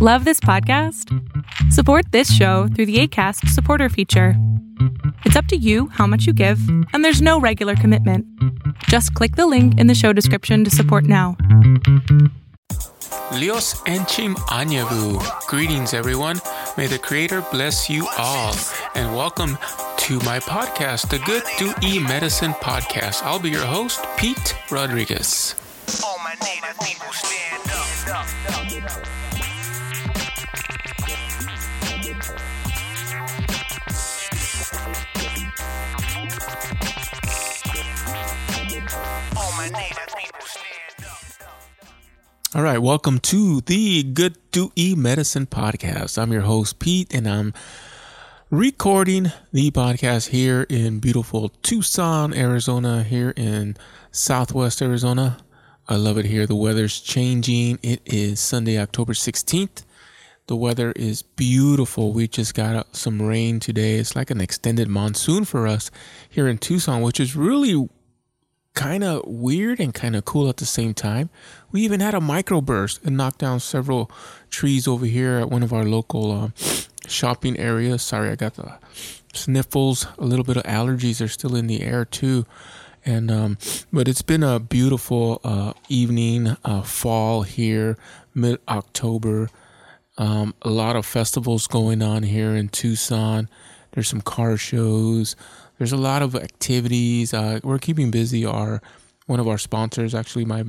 Love this podcast? Support this show through the ACAST supporter feature. It's up to you how much you give, and there's no regular commitment. Just click the link in the show description to support now. Lios Enchim Anyavu. Greetings, everyone. May the Creator bless you all. And welcome to my podcast, the Good Do E Medicine Podcast. I'll be your host, Pete Rodriguez. All right, welcome to the Good to E Medicine podcast. I'm your host, Pete, and I'm recording the podcast here in beautiful Tucson, Arizona, here in Southwest Arizona. I love it here. The weather's changing. It is Sunday, October 16th. The weather is beautiful. We just got some rain today. It's like an extended monsoon for us here in Tucson, which is really kind of weird and kind of cool at the same time. We even had a microburst and knocked down several trees over here at one of our local uh, shopping areas. Sorry, I got the sniffles. A little bit of allergies are still in the air too. And um, but it's been a beautiful uh, evening, uh, fall here, mid October. Um, a lot of festivals going on here in Tucson. There's some car shows there's a lot of activities. Uh, we're keeping busy. Our one of our sponsors, actually, my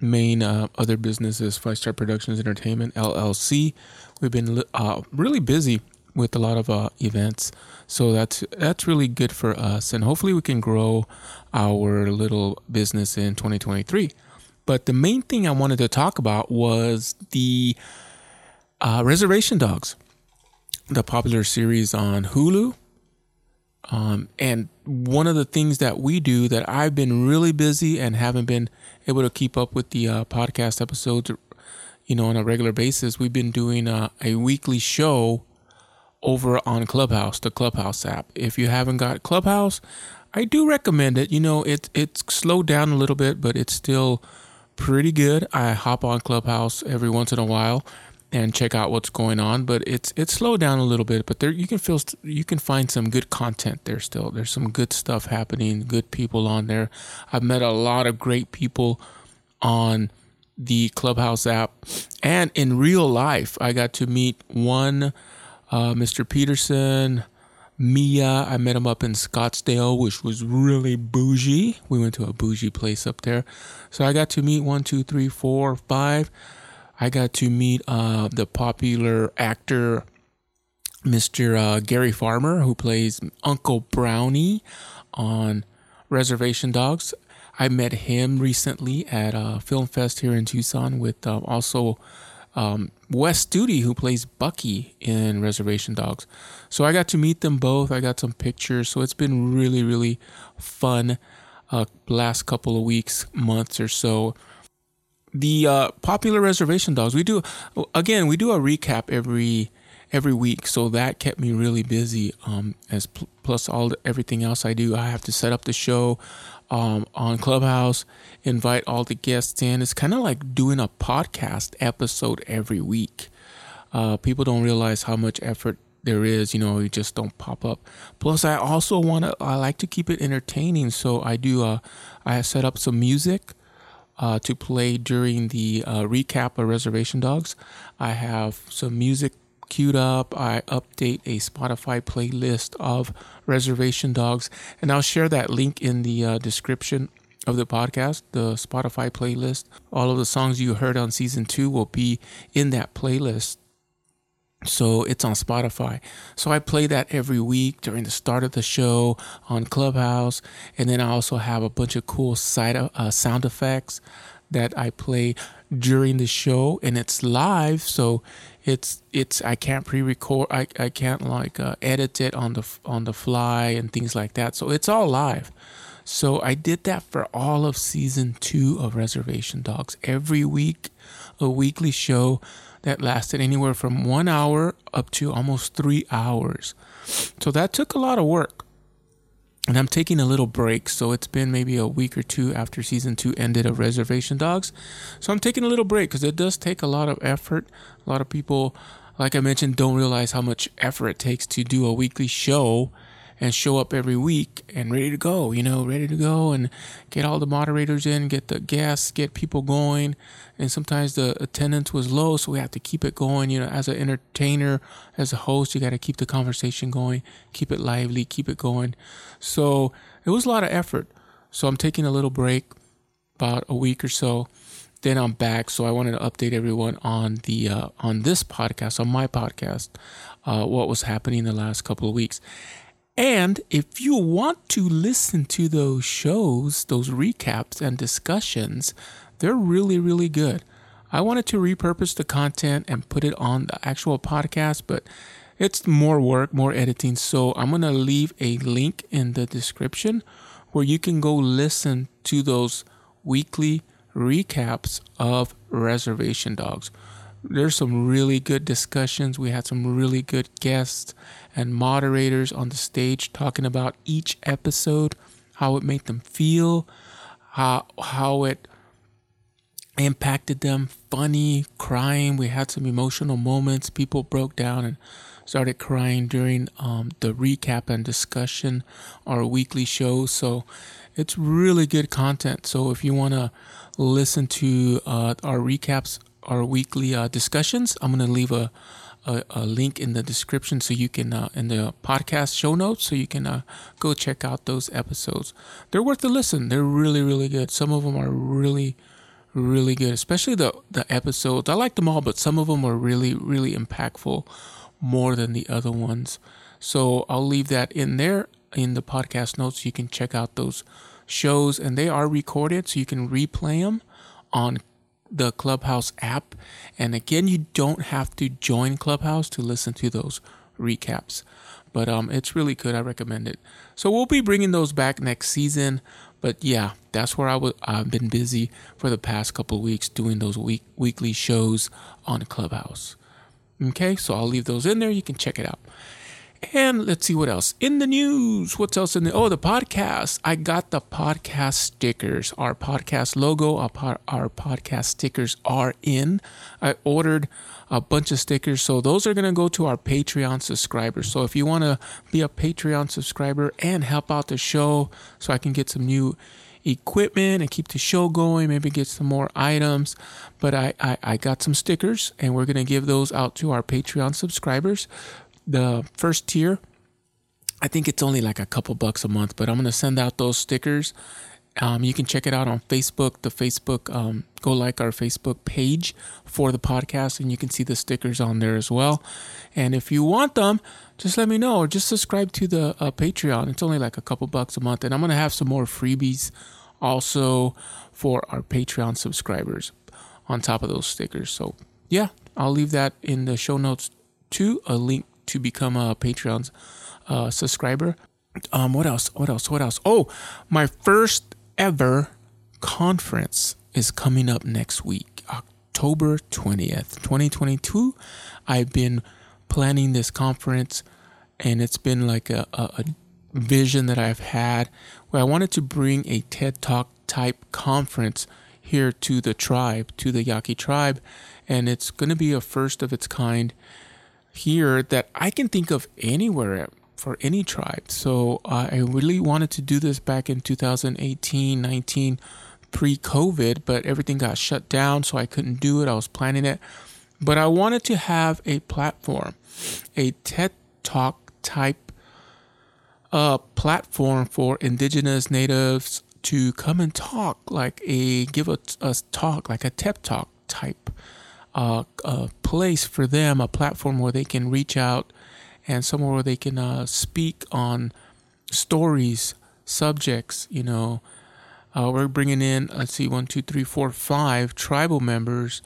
main uh, other business is Five Star Productions Entertainment LLC. We've been uh, really busy with a lot of uh, events, so that's that's really good for us, and hopefully we can grow our little business in 2023. But the main thing I wanted to talk about was the uh, Reservation Dogs, the popular series on Hulu um, and one of the things that we do that I've been really busy and haven't been able to keep up with the uh, podcast episodes, you know, on a regular basis, we've been doing uh, a weekly show over on Clubhouse, the Clubhouse app. If you haven't got Clubhouse, I do recommend it. You know, it it's slowed down a little bit, but it's still pretty good. I hop on Clubhouse every once in a while and check out what's going on. But it's it's slowed down a little bit, but there you can feel you can find some good content there still. There's some good stuff happening, good people on there. I've met a lot of great people on the Clubhouse app and in real life. I got to meet one uh, Mr. Peterson. Mia, I met him up in Scottsdale, which was really bougie. We went to a bougie place up there. So I got to meet one, two, three, four, five I got to meet uh, the popular actor Mr. Uh, Gary Farmer, who plays Uncle Brownie on Reservation Dogs. I met him recently at a film fest here in Tucson with uh, also um, Wes Studi, who plays Bucky in Reservation Dogs. So I got to meet them both. I got some pictures. So it's been really, really fun uh, last couple of weeks, months or so the uh, popular reservation dogs. We do again. We do a recap every every week, so that kept me really busy. Um, as pl- plus all the, everything else I do, I have to set up the show um, on Clubhouse, invite all the guests in. It's kind of like doing a podcast episode every week. Uh, people don't realize how much effort there is. You know, you just don't pop up. Plus, I also want to. I like to keep it entertaining, so I do. Uh, I set up some music uh, to play during the uh, recap of Reservation Dogs. I have some music queued up. I update a Spotify playlist of Reservation Dogs, and I'll share that link in the uh, description of the podcast, the Spotify playlist. All of the songs you heard on season two will be in that playlist. So it's on Spotify. So I play that every week during the start of the show on Clubhouse. And then I also have a bunch of cool side, uh, sound effects that I play during the show and it's live. So it's, it's, I can't pre-record. I, I can't like uh, edit it on the, on the fly and things like that. So it's all live. So I did that for all of season two of Reservation Dogs. Every week, a weekly show that lasted anywhere from one hour up to almost three hours. So that took a lot of work. and I'm taking a little break. So it's been maybe a week or two after season two ended of Reservation Dogs. So I'm taking a little break because it does take a lot of effort. A lot of people, like I mentioned, don't realize how much effort it takes to do a weekly show and show up every week and ready to go, you know, ready to go and get all the moderators in, get the guests, get people going. And sometimes the attendance was low, so we have to keep it going. You know, as an entertainer, as a host, you got to keep the conversation going, keep it lively, keep it going. So it was a lot of effort. So I'm taking a little break, about a week or so. Then I'm back, so I wanted to update everyone on the uh, on this podcast, on my podcast, uh, what was happening the last couple of weeks. And if you want to listen to those shows, those recaps and discussions, they're really, really good. I wanted to repurpose the content and put it on the actual podcast, but it's more work, more editing. So I'm going to leave a link in the description where you can go listen to those weekly recaps of Reservation Dogs. There's some really good discussions. We had some really good guests and moderators on the stage talking about each episode, how it made them feel, how how it impacted them, funny, crying. We had some emotional moments. People broke down and started crying during um, the recap and discussion, our weekly show. So it's really good content. So if you want to listen to uh, our recaps, our weekly uh, discussions, I'm going to leave a a, a, link in the description so you can uh, in the podcast show notes so you can uh, go check out those episodes. They're worth a listen. They're really really good. Some of them are really really good especially the the episodes. I like them all but some of them are really really impactful more than the other ones. So i'll leave that in there in the podcast notes. You can check out those shows and they are recorded so you can replay them on the Clubhouse app. And again, you don't have to join Clubhouse to listen to those recaps. But um, it's really good. I recommend it. So we'll be bringing those back next season. But yeah, that's where I w- I've been busy for the past couple weeks doing those week weekly shows on Clubhouse. Okay, so I'll leave those in there. You can check it out. And let's see what else in the news. What's else in the oh the podcast? I got the podcast stickers. Our podcast logo, our, our podcast stickers are in. I ordered a bunch of stickers, so those are gonna go to our Patreon subscribers. So if you want to be a Patreon subscriber and help out the show, so I can get some new equipment and keep the show going, maybe get some more items. But I, I, I got some stickers and we're going to give those out to our Patreon subscribers the first tier, I think it's only like a couple bucks a month, but I'm gonna send out those stickers. Um, you can check it out on Facebook. The Facebook, um, go like our Facebook page for the podcast, and you can see the stickers on there as well. And if you want them, just let me know, or just subscribe to the uh, Patreon. It's only like a couple bucks a month, and I'm gonna have some more freebies also for our Patreon subscribers on top of those stickers. So yeah, I'll leave that in the show notes to A link to become a Patreon uh, subscriber. Um, what else? What else? What else? Oh, my first ever conference is coming up next week, October 20th, 2022. I've been planning this conference and it's been like a, a, a vision that I've had where I wanted to bring a TED Talk type conference here to the tribe, to the Yaqui tribe. And it's going to be a first of its kind here that I can think of anywhere for any tribe. So uh, I really wanted to do this back in 2018, 19, pre COVID, but everything got shut down, so I couldn't do it. I was planning it. But I wanted to have a platform, a TED Talk type uh, platform for indigenous natives to come and talk, like a give a, a talk, like a TED Talk type a place for them, a platform where they can reach out and somewhere where they can uh, speak on stories, subjects. You know, uh, we're bringing in, let's see, one, two, three, four, five tribal members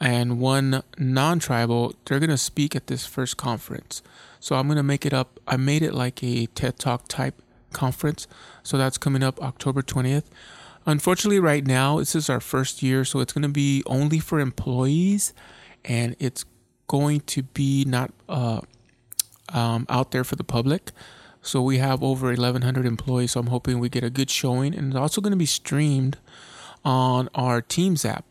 and one non tribal. They're going to speak at this first conference. So I'm going to make it up. I made it like a TED Talk type conference. So that's coming up October 20th. Unfortunately, right now, this is our first year, so it's going to be only for employees and it's going to be not uh, um, out there for the public. So we have over 1,100 employees. So I'm hoping we get a good showing. And it's also going to be streamed on our Teams app.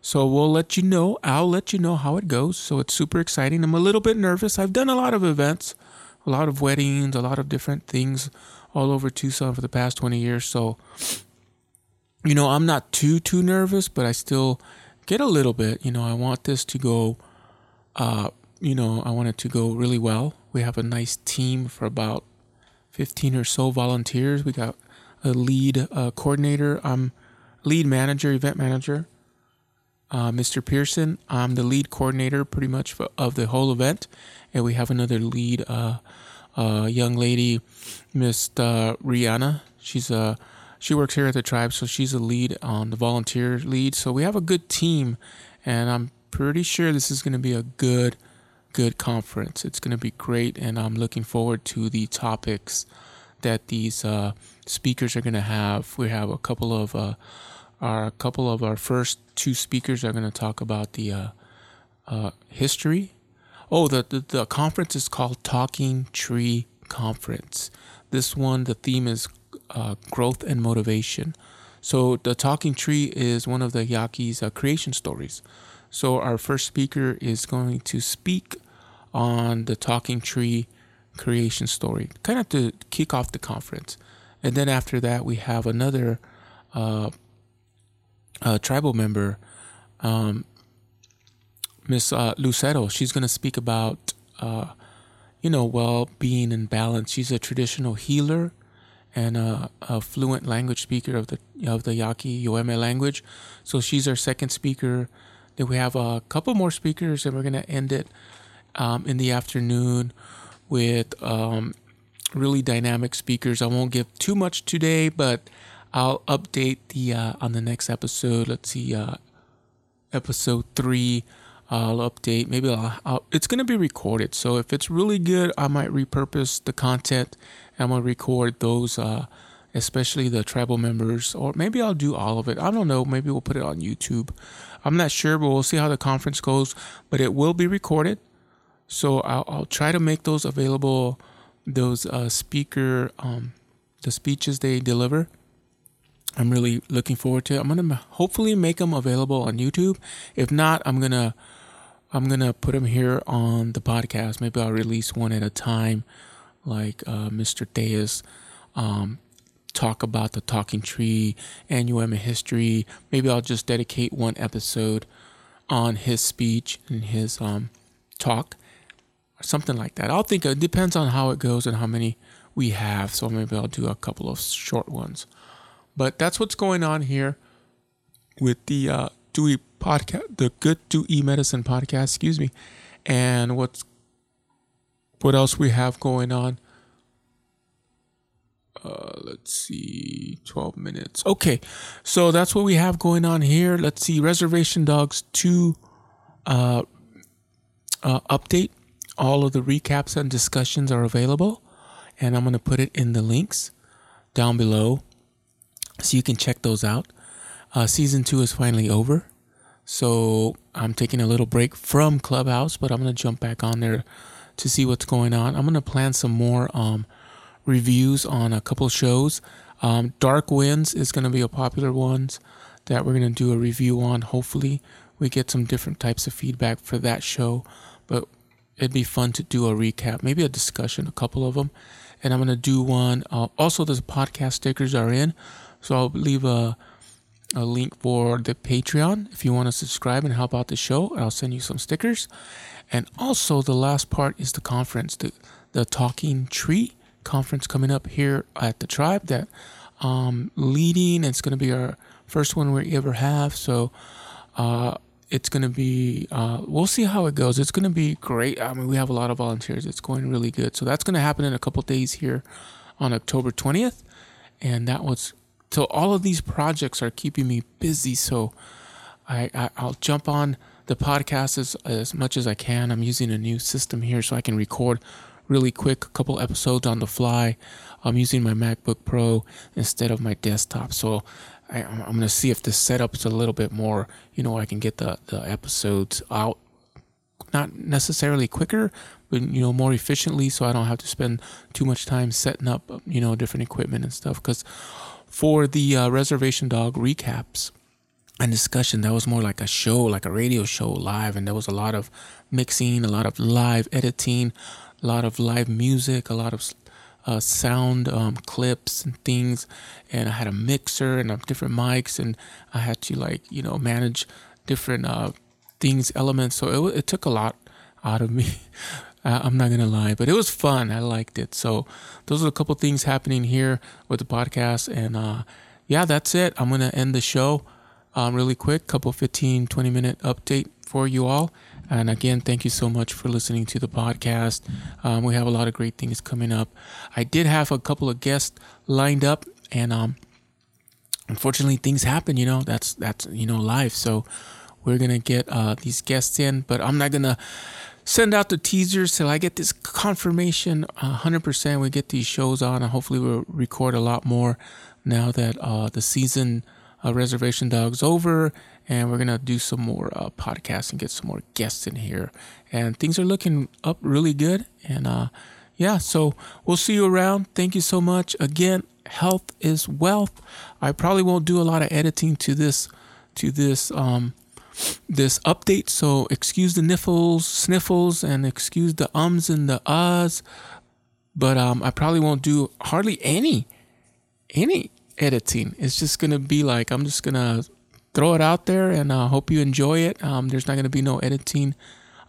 So we'll let you know. I'll let you know how it goes. So it's super exciting. I'm a little bit nervous. I've done a lot of events, a lot of weddings, a lot of different things all over Tucson for the past 20 years. So, you know, I'm not too, too nervous, but I still get a little bit. You know, I want this to go, uh, you know, I want it to go really well. We have a nice team for about 15 or so volunteers. We got a lead uh, coordinator. I'm lead manager, event manager. Uh, Mr. Pearson, I'm the lead coordinator pretty much for, of the whole event. And we have another lead uh, uh, young lady, Miss uh, Rihanna. She's a she works here at the tribe, so she's a lead on the volunteer lead. So we have a good team, and I'm pretty sure this is going to be a good, good conference. It's going to be great, and I'm looking forward to the topics that these uh, speakers are going to have. We have a couple of uh, our a couple of our first two speakers are going to talk about the uh, uh, history. Oh, the, the the conference is called Talking Tree Conference. This one, the theme is uh, growth and motivation. So the talking tree is one of the Yaqui's uh, creation stories. So our first speaker is going to speak on the talking tree creation story, kind of to kick off the conference. And then after that, we have another uh, uh, tribal member, um, Miss uh, Lucero. She's going to speak about, uh, you know, well-being and balance. She's a traditional healer and a, a, fluent language speaker of the of the Yaqui Yoeme language. So she's our second speaker. Then we have a couple more speakers, and we're gonna end it um, in the afternoon with um, really dynamic speakers. I won't give too much today, but I'll update the uh, on the next episode. Let's see, uh, episode three. I'll update. Maybe I'll, I'll, it's gonna be recorded. So if it's really good, I might repurpose the content I'm gonna record those, uh, especially the tribal members, or maybe I'll do all of it. I don't know. Maybe we'll put it on YouTube. I'm not sure, but we'll see how the conference goes. But it will be recorded, so I'll, I'll try to make those available. Those uh, speaker, um, the speeches they deliver. I'm really looking forward to. It. I'm gonna hopefully make them available on YouTube. If not, I'm gonna I'm gonna put them here on the podcast. Maybe I'll release one at a time like uh, Mr. Deus, um, talk about the talking tree and UM history. Maybe I'll just dedicate one episode on his speech and his um, talk or something like that. I'll think it depends on how it goes and how many we have. So maybe I'll do a couple of short ones. But that's what's going on here with the uh, Dewey podcast, the Good Dewey Medicine podcast, excuse me, and what's what else we have going on? Uh, let's see, 12 minutes. Okay, so that's what we have going on here. Let's see, Reservation Dogs 2 uh, uh, update. All of the recaps and discussions are available, and I'm going to put it in the links down below so you can check those out. Uh, season 2 is finally over, so I'm taking a little break from Clubhouse, but I'm going to jump back on there to see what's going on. I'm going to plan some more um, reviews on a couple shows. Um, Dark Winds is going to be a popular one that we're going to do a review on. Hopefully, we get some different types of feedback for that show. But it'd be fun to do a recap, maybe a discussion, a couple of them. And I'm going to do one. Uh, also, the podcast stickers are in. So I'll leave a a link for the Patreon if you want to subscribe and help out the show. I'll send you some stickers. And also, the last part is the conference, the, the Talking Tree conference coming up here at the tribe that um, leading. It's going to be our first one we ever have. So uh, it's going to be, uh, we'll see how it goes. It's going to be great. I mean, we have a lot of volunteers. It's going really good. So that's going to happen in a couple days here on October 20th. And that was, so all of these projects are keeping me busy. So I, I I'll jump on the podcast as, as much as I can. I'm using a new system here so I can record really quick, a couple episodes on the fly. I'm using my MacBook Pro instead of my desktop. So I, am going to see if the setup's a little bit more, you know, I can get the, the episodes out not necessarily quicker, but you know more efficiently, so I don't have to spend too much time setting up you know different equipment and stuff. Because for the uh, reservation dog recaps and discussion, that was more like a show, like a radio show live, and there was a lot of mixing, a lot of live editing, a lot of live music, a lot of uh, sound um, clips and things, and I had a mixer and uh, different mics, and I had to like you know manage different uh, things, elements. So it, it took a lot out of me. I'm not gonna lie, but it was fun. I liked it. So those are a couple things happening here with the podcast, and uh, yeah, that's it. I'm gonna end the show um, really quick. Couple 15, 20 minute update for you all. And again, thank you so much for listening to the podcast. Um, we have a lot of great things coming up. I did have a couple of guests lined up, and um, unfortunately, things happen. You know, that's that's you know life. So we're gonna get uh, these guests in, but I'm not gonna send out the teasers till I get this confirmation. Uh, 100%, we get these shows on, and hopefully we'll record a lot more now that uh, the season Reservation Dogs over, and we're gonna do some more uh, podcasts and get some more guests in here. And things are looking up really good. And uh, yeah, so we'll see you around. Thank you so much again. Health is wealth. I probably won't do a lot of editing to this to this um, this update. So excuse the niffles, sniffles, and excuse the ums and the uhs. But um, I probably won't do hardly any any editing. It's just gonna be like I'm just gonna throw it out there and I uh, hope you enjoy it. Um, there's not gonna be no editing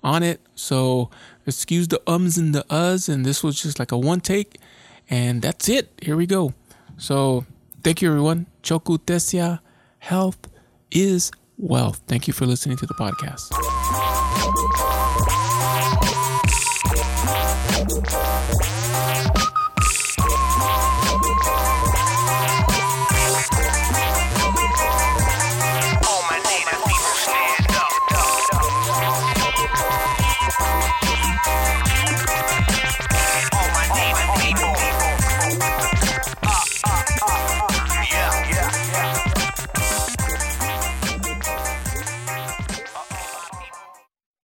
on it, so excuse the ums and the uhs. And this was just like a one take, and that's it. Here we go. So thank you everyone. Choku Tesia, health is well, thank you for listening to the podcast.